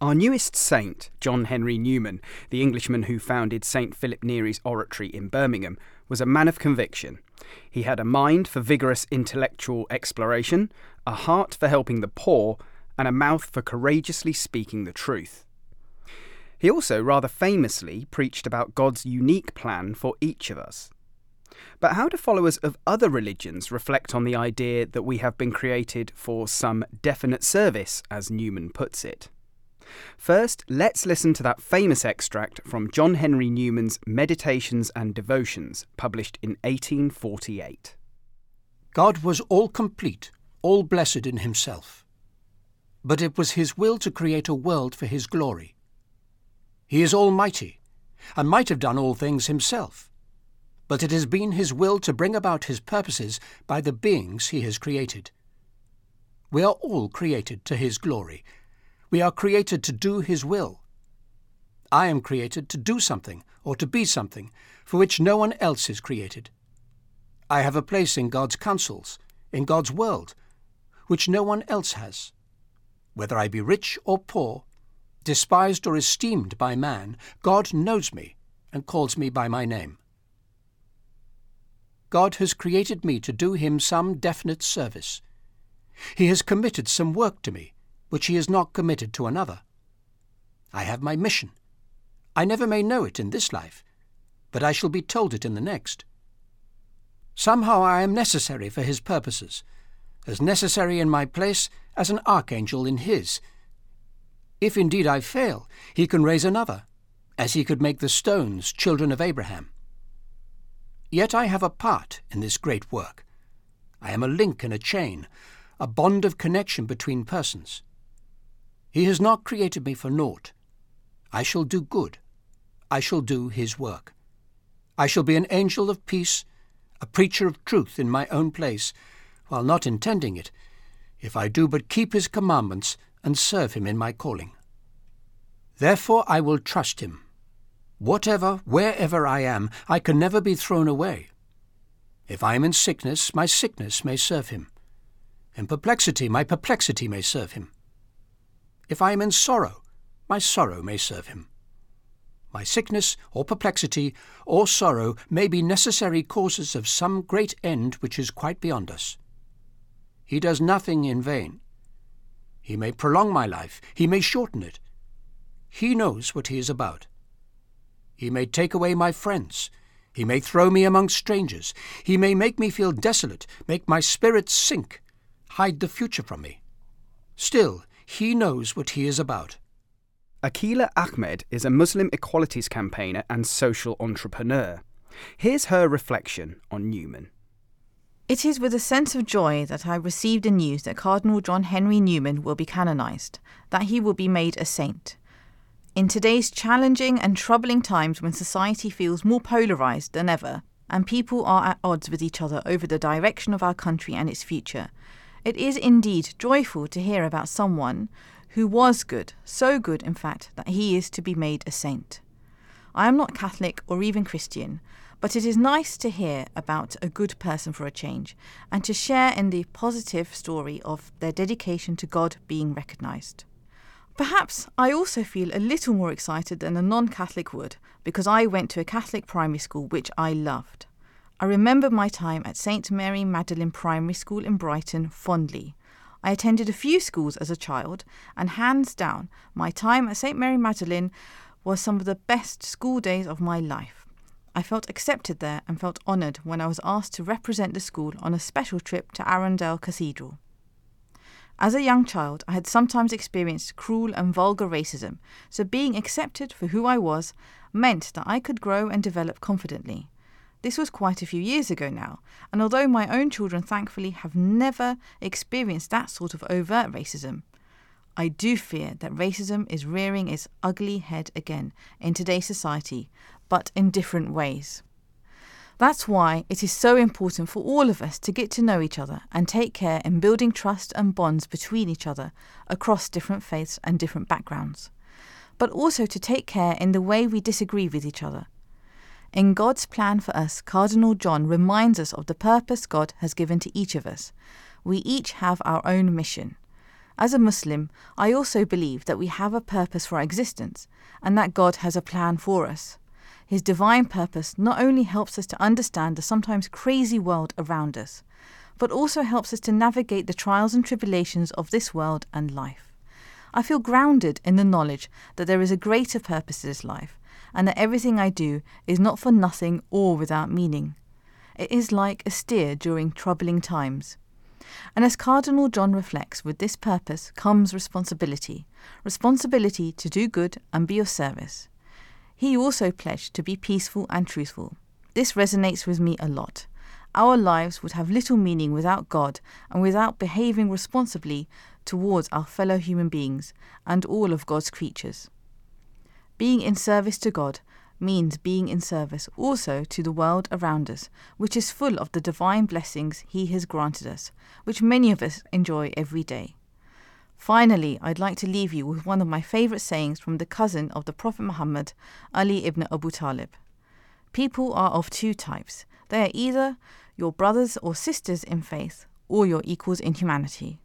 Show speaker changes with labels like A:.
A: Our newest saint, John Henry Newman, the Englishman who founded St Philip Neri's Oratory in Birmingham, was a man of conviction. He had a mind for vigorous intellectual exploration, a heart for helping the poor, and a mouth for courageously speaking the truth. He also rather famously preached about God's unique plan for each of us. But how do followers of other religions reflect on the idea that we have been created for some definite service, as Newman puts it? First, let's listen to that famous extract from John Henry Newman's Meditations and Devotions, published in 1848.
B: God was all complete, all blessed in himself. But it was his will to create a world for his glory. He is almighty, and might have done all things himself. But it has been his will to bring about his purposes by the beings he has created. We are all created to his glory, we are created to do His will. I am created to do something or to be something for which no one else is created. I have a place in God's counsels, in God's world, which no one else has. Whether I be rich or poor, despised or esteemed by man, God knows me and calls me by my name. God has created me to do Him some definite service. He has committed some work to me which he has not committed to another. I have my mission. I never may know it in this life, but I shall be told it in the next. Somehow I am necessary for his purposes, as necessary in my place as an archangel in his. If indeed I fail, he can raise another, as he could make the stones children of Abraham. Yet I have a part in this great work. I am a link in a chain, a bond of connection between persons. He has not created me for naught. I shall do good. I shall do his work. I shall be an angel of peace, a preacher of truth in my own place, while not intending it, if I do but keep his commandments and serve him in my calling. Therefore I will trust him. Whatever, wherever I am, I can never be thrown away. If I am in sickness, my sickness may serve him. In perplexity, my perplexity may serve him. If I am in sorrow, my sorrow may serve him. My sickness, or perplexity, or sorrow may be necessary causes of some great end which is quite beyond us. He does nothing in vain. He may prolong my life, he may shorten it. He knows what he is about. He may take away my friends, he may throw me among strangers, he may make me feel desolate, make my spirit sink, hide the future from me. Still, he knows what he is about.
A: Akeela Ahmed is a Muslim equalities campaigner and social entrepreneur. Here's her reflection on Newman.
C: It is with a sense of joy that I received the news that Cardinal John Henry Newman will be canonized, that he will be made a saint. In today's challenging and troubling times when society feels more polarized than ever, and people are at odds with each other over the direction of our country and its future, it is indeed joyful to hear about someone who was good, so good, in fact, that he is to be made a saint. I am not Catholic or even Christian, but it is nice to hear about a good person for a change and to share in the positive story of their dedication to God being recognised. Perhaps I also feel a little more excited than a non Catholic would because I went to a Catholic primary school which I loved. I remember my time at St Mary Magdalene Primary School in Brighton fondly. I attended a few schools as a child, and hands down, my time at St Mary Magdalene was some of the best school days of my life. I felt accepted there and felt honoured when I was asked to represent the school on a special trip to Arundel Cathedral. As a young child, I had sometimes experienced cruel and vulgar racism, so being accepted for who I was meant that I could grow and develop confidently. This was quite a few years ago now, and although my own children thankfully have never experienced that sort of overt racism, I do fear that racism is rearing its ugly head again in today's society, but in different ways. That's why it is so important for all of us to get to know each other and take care in building trust and bonds between each other across different faiths and different backgrounds, but also to take care in the way we disagree with each other in God's plan for us, Cardinal John reminds us of the purpose God has given to each of us. We each have our own mission. As a Muslim, I also believe that we have a purpose for our existence and that God has a plan for us. His divine purpose not only helps us to understand the sometimes crazy world around us, but also helps us to navigate the trials and tribulations of this world and life. I feel grounded in the knowledge that there is a greater purpose to this life, and that everything I do is not for nothing or without meaning. It is like a steer during troubling times. And as Cardinal John reflects, with this purpose comes responsibility responsibility to do good and be of service. He also pledged to be peaceful and truthful. This resonates with me a lot. Our lives would have little meaning without God and without behaving responsibly towards our fellow human beings and all of God's creatures. Being in service to God means being in service also to the world around us, which is full of the divine blessings He has granted us, which many of us enjoy every day. Finally, I'd like to leave you with one of my favorite sayings from the cousin of the Prophet Muhammad, Ali ibn Abu Talib. People are of two types. They are either your brothers or sisters in faith or your equals in humanity.